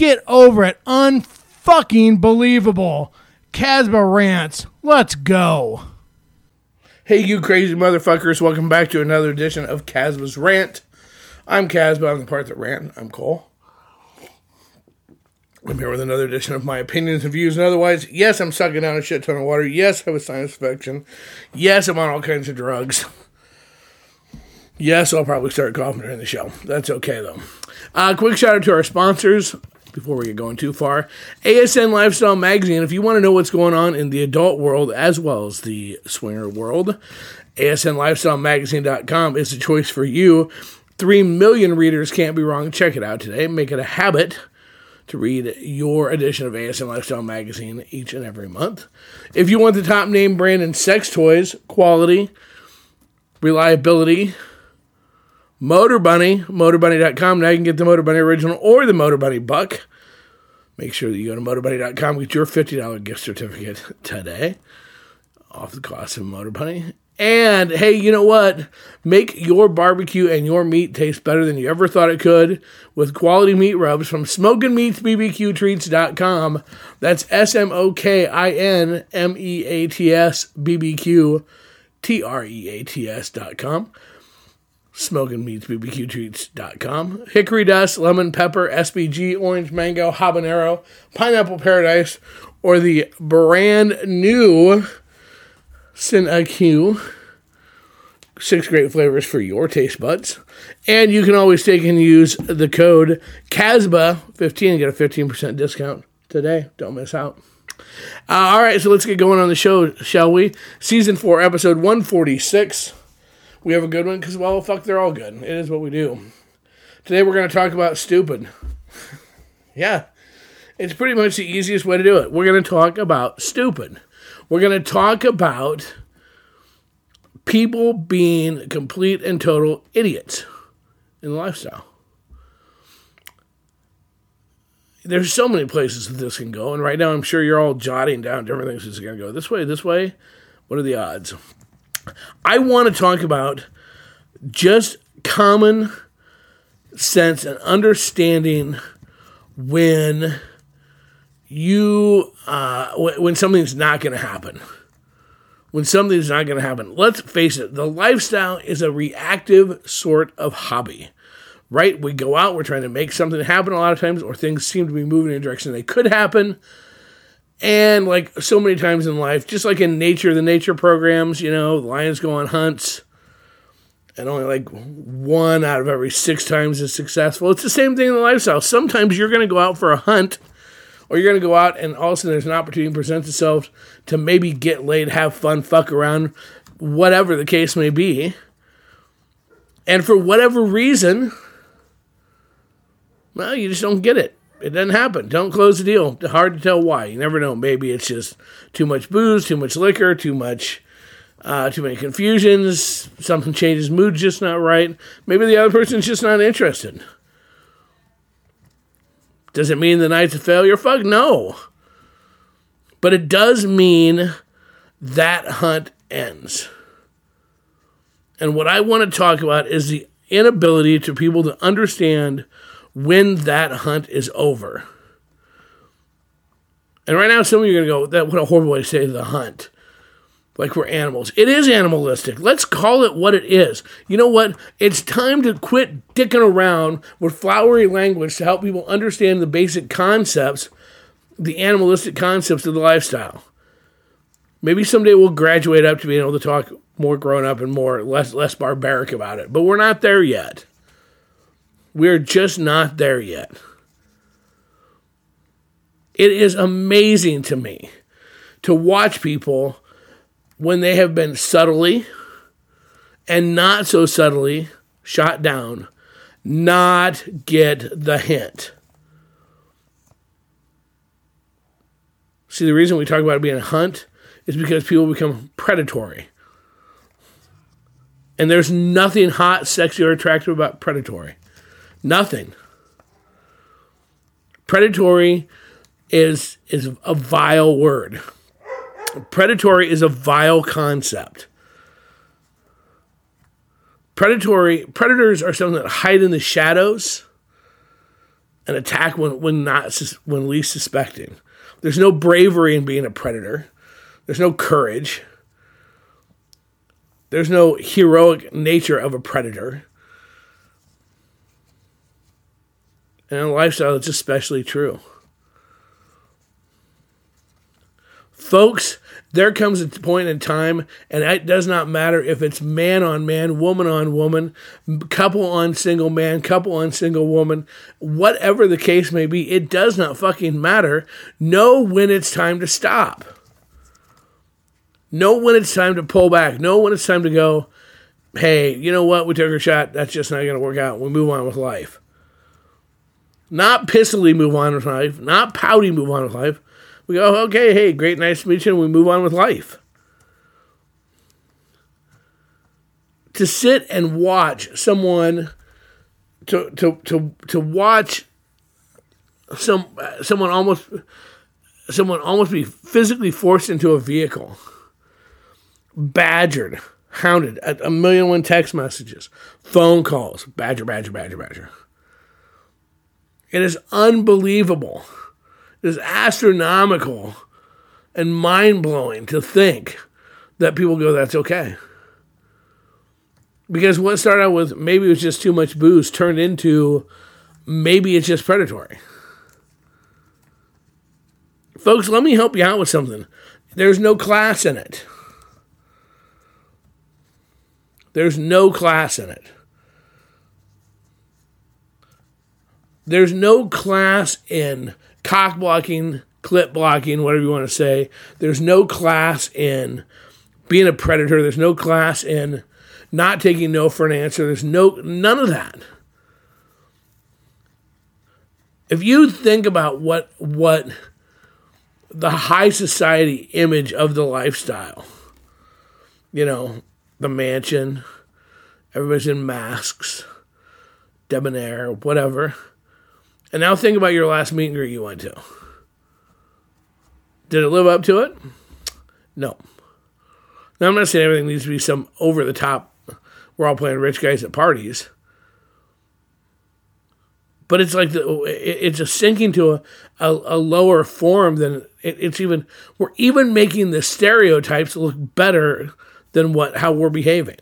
Get over it. Unfucking believable. Kasbh rants. Let's go. Hey, you crazy motherfuckers, welcome back to another edition of Kasbh's Rant. I'm Kasbh, I'm the part that rant. I'm Cole. I'm here with another edition of my opinions and views and otherwise. Yes, I'm sucking down a shit ton of water. Yes, I have a sinus infection. Yes, I'm on all kinds of drugs. Yes, I'll probably start coughing during the show. That's okay though. Uh, quick shout out to our sponsors before we get going too far. ASN Lifestyle Magazine. If you want to know what's going on in the adult world as well as the swinger world, ASNLifestyleMagazine.com is the choice for you. Three million readers can't be wrong. Check it out today. Make it a habit to read your edition of ASN Lifestyle Magazine each and every month. If you want the top name brand in sex toys, quality, reliability, Motor Bunny, motorbunny.com. Now you can get the Motor Bunny original or the Motor Bunny buck. Make sure that you go to motorbunny.com, get your $50 gift certificate today off the cost of Motor Bunny. And hey, you know what? Make your barbecue and your meat taste better than you ever thought it could with quality meat rubs from smokinmeatsbbqtreats.com. That's S M O K I N M E A T S B B Q T R E A T S.com. SmokingMeatsBBQTreats.com. Hickory dust, lemon pepper, SBG, orange mango, habanero, pineapple paradise, or the brand new Sin Six great flavors for your taste buds. And you can always take and use the code KASBH15 and get a 15% discount today. Don't miss out. Uh, all right, so let's get going on the show, shall we? Season 4, episode 146. We have a good one because, well, fuck, they're all good. It is what we do. Today we're going to talk about stupid. yeah, it's pretty much the easiest way to do it. We're going to talk about stupid. We're going to talk about people being complete and total idiots in lifestyle. There's so many places that this can go, and right now I'm sure you're all jotting down different things it's going to go this way, this way. What are the odds? I want to talk about just common sense and understanding when you uh, when something's not going to happen. When something's not going to happen. Let's face it the lifestyle is a reactive sort of hobby right? We go out we're trying to make something happen a lot of times or things seem to be moving in a direction they could happen and like so many times in life, just like in nature, the nature programs, you know, lions go on hunts, and only like one out of every six times is successful. It's the same thing in the lifestyle. Sometimes you're going to go out for a hunt, or you're going to go out and all of a sudden there's an opportunity presents itself to maybe get laid, have fun, fuck around, whatever the case may be. And for whatever reason, well, you just don't get it. It doesn't happen. Don't close the deal. Hard to tell why. You never know. Maybe it's just too much booze, too much liquor, too much, uh, too many confusions. Something changes. Mood's just not right. Maybe the other person's just not interested. Does it mean the night's a failure? Fuck no. But it does mean that hunt ends. And what I want to talk about is the inability to people to understand when that hunt is over. And right now, some of you are going to go, that what a horrible way to say the hunt. Like we're animals. It is animalistic. Let's call it what it is. You know what? It's time to quit dicking around with flowery language to help people understand the basic concepts, the animalistic concepts of the lifestyle. Maybe someday we'll graduate up to being able to talk more grown up and more less less barbaric about it. But we're not there yet. We're just not there yet. It is amazing to me to watch people when they have been subtly and not so subtly shot down not get the hint. See, the reason we talk about being a hunt is because people become predatory. And there's nothing hot, sexy, or attractive about predatory. Nothing. Predatory is is a vile word. Predatory is a vile concept. Predatory predators are something that hide in the shadows and attack when when not when least suspecting. There's no bravery in being a predator. There's no courage. There's no heroic nature of a predator. And in lifestyle, it's especially true. Folks, there comes a point in time, and it does not matter if it's man on man, woman on woman, couple on single man, couple on single woman, whatever the case may be, it does not fucking matter. Know when it's time to stop. Know when it's time to pull back. Know when it's time to go, hey, you know what? We took a shot. That's just not going to work out. We move on with life. Not pissily move on with life. Not pouty move on with life. We go, okay, hey, great, nice to meet you. And we move on with life. To sit and watch someone, to, to, to, to watch some someone almost someone almost be physically forced into a vehicle badgered, hounded, a million one text messages, phone calls, badger, badger, badger, badger. It is unbelievable. It is astronomical and mind blowing to think that people go, that's okay. Because what started out with maybe it was just too much booze turned into maybe it's just predatory. Folks, let me help you out with something. There's no class in it. There's no class in it. There's no class in cock blocking, clip blocking, whatever you want to say. There's no class in being a predator. There's no class in not taking no for an answer. There's no none of that. If you think about what what the high society image of the lifestyle, you know, the mansion, everybody's in masks, debonair, whatever. And now think about your last meet and greet you went to. Did it live up to it? No. Now, I'm not saying everything needs to be some over the top, we're all playing rich guys at parties. But it's like the, it's a sinking to a, a, a lower form than it, it's even. We're even making the stereotypes look better than what how we're behaving.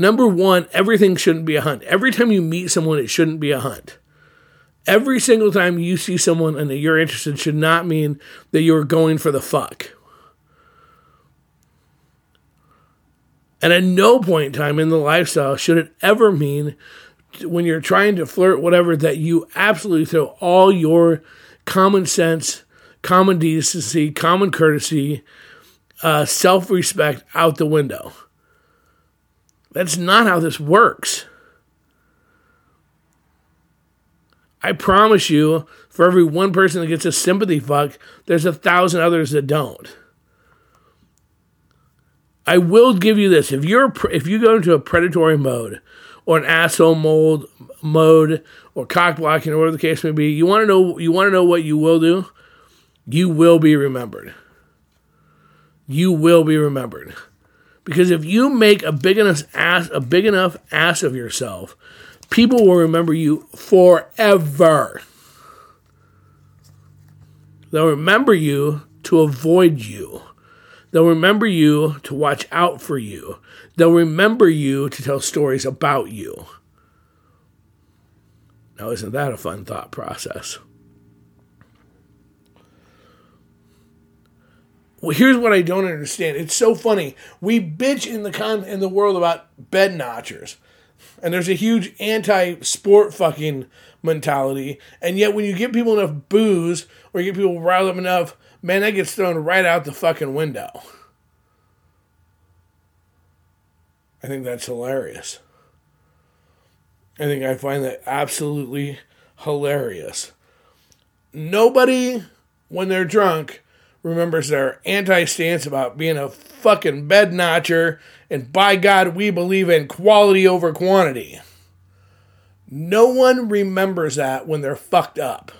Number one, everything shouldn't be a hunt. Every time you meet someone, it shouldn't be a hunt. Every single time you see someone and that you're interested should not mean that you're going for the fuck. And at no point in time in the lifestyle should it ever mean when you're trying to flirt, whatever, that you absolutely throw all your common sense, common decency, common courtesy, uh, self respect out the window. That's not how this works. I promise you, for every one person that gets a sympathy fuck, there's a thousand others that don't. I will give you this: if you're if you go into a predatory mode, or an asshole mold mode, or cock blocking, or whatever the case may be, you want to know you want to know what you will do. You will be remembered. You will be remembered. Because if you make a big enough ass, a big enough ass of yourself, people will remember you forever. They'll remember you to avoid you. They'll remember you to watch out for you. They'll remember you to tell stories about you. Now, isn't that a fun thought process? Well, here's what I don't understand. It's so funny. We bitch in the con in the world about bed notchers. And there's a huge anti-sport fucking mentality. And yet when you give people enough booze or you get people riled up enough, man, that gets thrown right out the fucking window. I think that's hilarious. I think I find that absolutely hilarious. Nobody, when they're drunk, remembers their anti stance about being a fucking bed notcher, and by God, we believe in quality over quantity. No one remembers that when they're fucked up.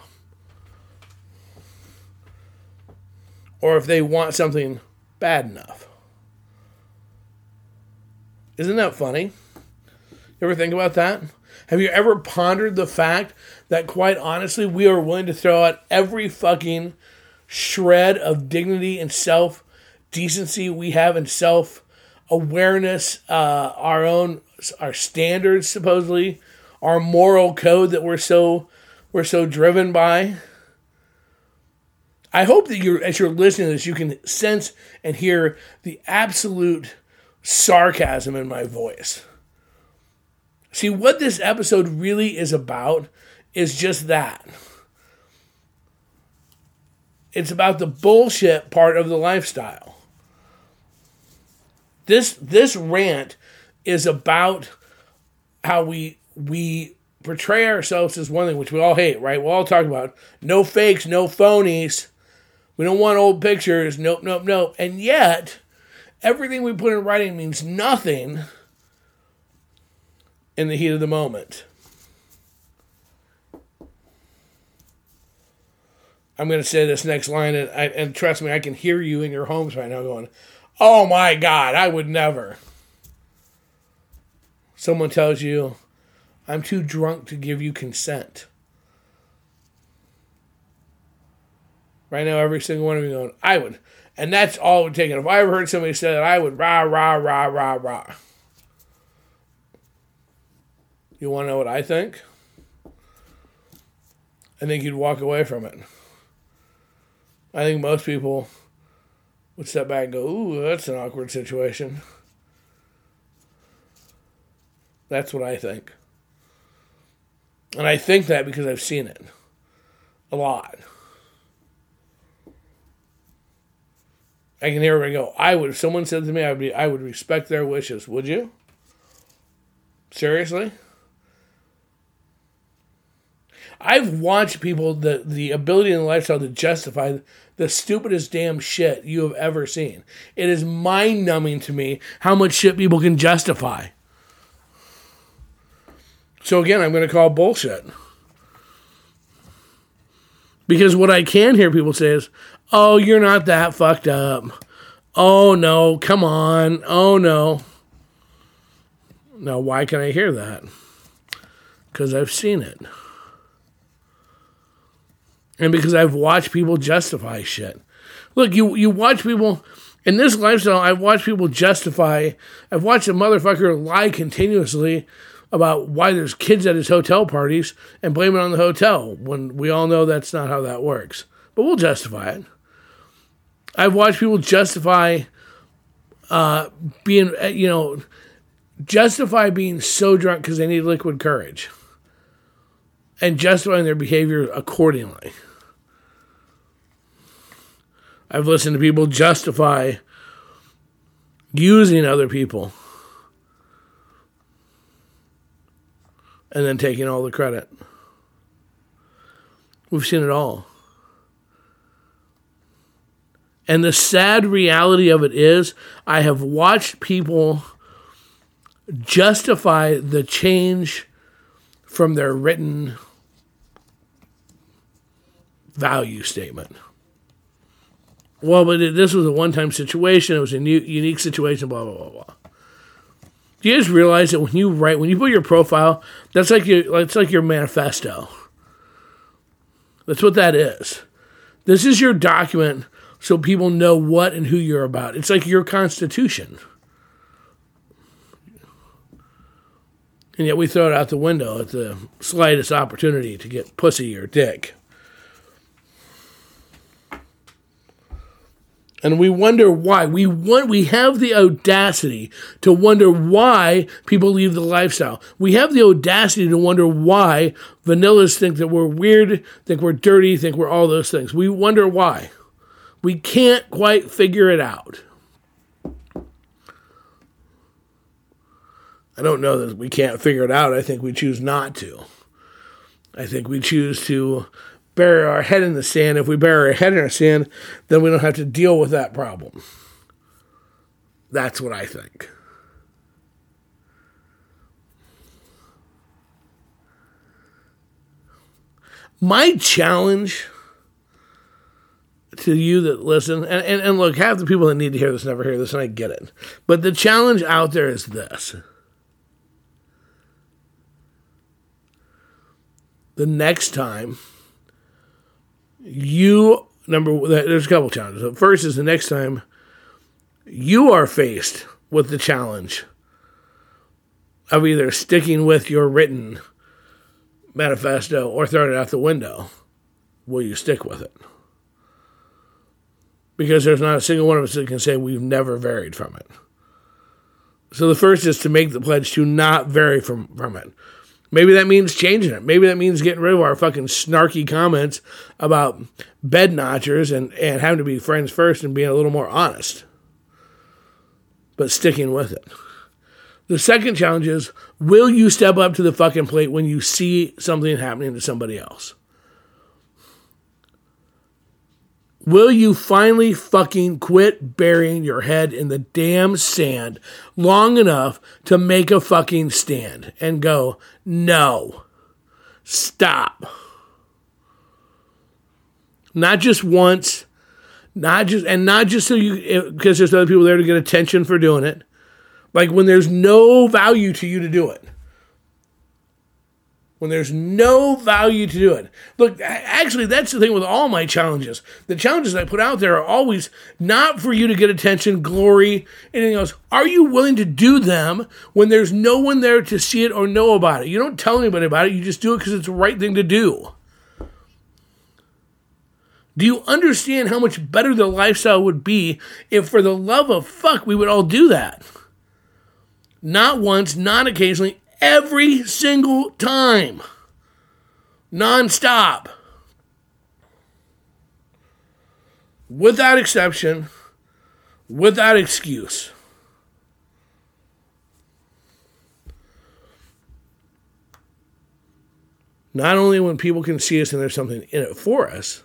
Or if they want something bad enough. Isn't that funny? You ever think about that? Have you ever pondered the fact that, quite honestly, we are willing to throw out every fucking shred of dignity and self decency we have and self awareness, uh, our own our standards supposedly, our moral code that we're so we're so driven by. I hope that you're as you're listening to this, you can sense and hear the absolute sarcasm in my voice. See, what this episode really is about is just that. It's about the bullshit part of the lifestyle. This this rant is about how we we portray ourselves as one thing, which we all hate, right? We all talk about no fakes, no phonies. We don't want old pictures. Nope, nope, nope. And yet, everything we put in writing means nothing in the heat of the moment. I'm going to say this next line, and, I, and trust me, I can hear you in your homes right now going, Oh my God, I would never. Someone tells you, I'm too drunk to give you consent. Right now, every single one of you going, I would. And that's all take. And if I ever heard somebody say that, I would rah, rah, rah, rah, rah. You want to know what I think? I think you'd walk away from it. I think most people would step back and go, Ooh, that's an awkward situation. That's what I think. And I think that because I've seen it a lot. I can hear everybody go, I would, if someone said to me, I would, be, I would respect their wishes. Would you? Seriously? I've watched people the the ability and the lifestyle to justify the stupidest damn shit you have ever seen. It is mind numbing to me how much shit people can justify. So again, I'm going to call bullshit. Because what I can hear people say is, "Oh, you're not that fucked up." Oh no, come on. Oh no. Now, why can I hear that? Because I've seen it and because I've watched people justify shit. Look, you you watch people in this lifestyle. I've watched people justify. I've watched a motherfucker lie continuously about why there's kids at his hotel parties and blame it on the hotel when we all know that's not how that works. But we'll justify it. I've watched people justify uh, being, uh, you know, justify being so drunk because they need liquid courage and justifying their behavior accordingly. I've listened to people justify using other people and then taking all the credit. We've seen it all. And the sad reality of it is, I have watched people justify the change from their written value statement well, but this was a one time situation. It was a new, unique situation, blah, blah, blah, blah. Do you guys realize that when you write, when you put your profile, that's like your, it's like your manifesto. That's what that is. This is your document so people know what and who you're about. It's like your constitution. And yet we throw it out the window at the slightest opportunity to get pussy or dick. And we wonder why. We want we have the audacity to wonder why people leave the lifestyle. We have the audacity to wonder why vanillas think that we're weird, think we're dirty, think we're all those things. We wonder why. We can't quite figure it out. I don't know that we can't figure it out. I think we choose not to. I think we choose to bury our head in the sand. If we bury our head in the sand, then we don't have to deal with that problem. That's what I think. My challenge to you that listen, and, and, and look, half the people that need to hear this never hear this, and I get it. But the challenge out there is this. The next time you number there's a couple challenges. The first is the next time you are faced with the challenge of either sticking with your written manifesto or throwing it out the window, will you stick with it? Because there's not a single one of us that can say we've never varied from it. So the first is to make the pledge to not vary from, from it. Maybe that means changing it. Maybe that means getting rid of our fucking snarky comments about bed notchers and, and having to be friends first and being a little more honest. But sticking with it. The second challenge is will you step up to the fucking plate when you see something happening to somebody else? Will you finally fucking quit burying your head in the damn sand long enough to make a fucking stand and go, no, stop? Not just once, not just, and not just so you, eh, because there's other people there to get attention for doing it. Like when there's no value to you to do it when there's no value to do it. Look, actually, that's the thing with all my challenges. The challenges I put out there are always not for you to get attention, glory, anything else. Are you willing to do them when there's no one there to see it or know about it? You don't tell anybody about it, you just do it because it's the right thing to do. Do you understand how much better the lifestyle would be if, for the love of fuck, we would all do that? Not once, not occasionally, every single time, nonstop, without exception, without excuse. Not only when people can see us and there's something in it for us,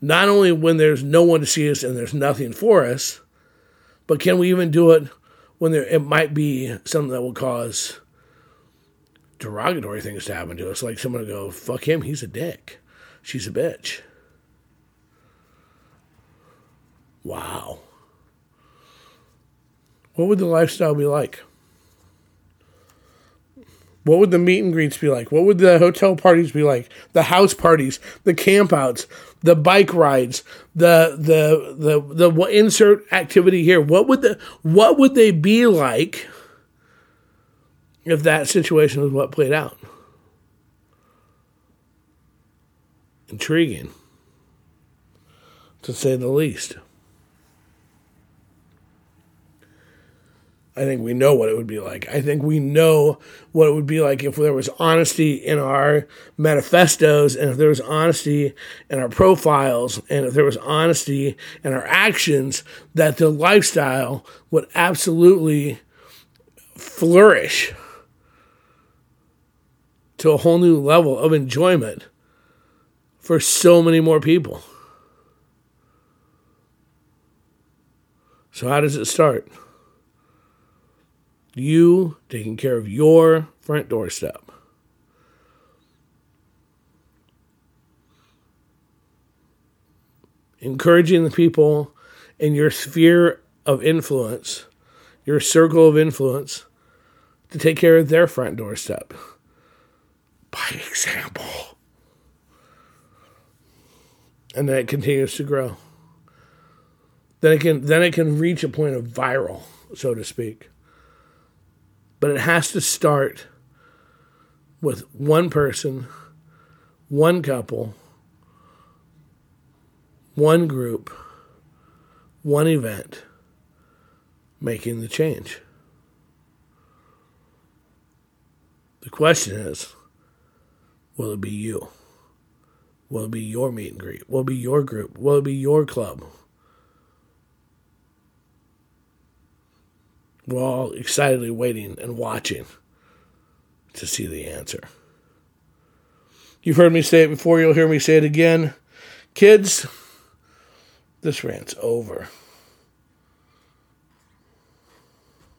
not only when there's no one to see us and there's nothing for us, but can we even do it when there it might be something that will cause derogatory things to happen to us. Like someone go, fuck him, he's a dick. She's a bitch. Wow. What would the lifestyle be like? What would the meet and greets be like? What would the hotel parties be like? The house parties, the campouts, the bike rides, the the the the insert activity here. What would the what would they be like? If that situation was what played out. Intriguing, to say the least. I think we know what it would be like. I think we know what it would be like if there was honesty in our manifestos and if there was honesty in our profiles and if there was honesty in our actions, that the lifestyle would absolutely flourish to a whole new level of enjoyment for so many more people. So, how does it start? You taking care of your front doorstep. Encouraging the people in your sphere of influence, your circle of influence, to take care of their front doorstep by example. And then it continues to grow. Then it can then it can reach a point of viral, so to speak. But it has to start with one person, one couple, one group, one event making the change. The question is Will it be you? Will it be your meet and greet? Will it be your group? Will it be your club? We're all excitedly waiting and watching to see the answer. You've heard me say it before, you'll hear me say it again. Kids, this rant's over.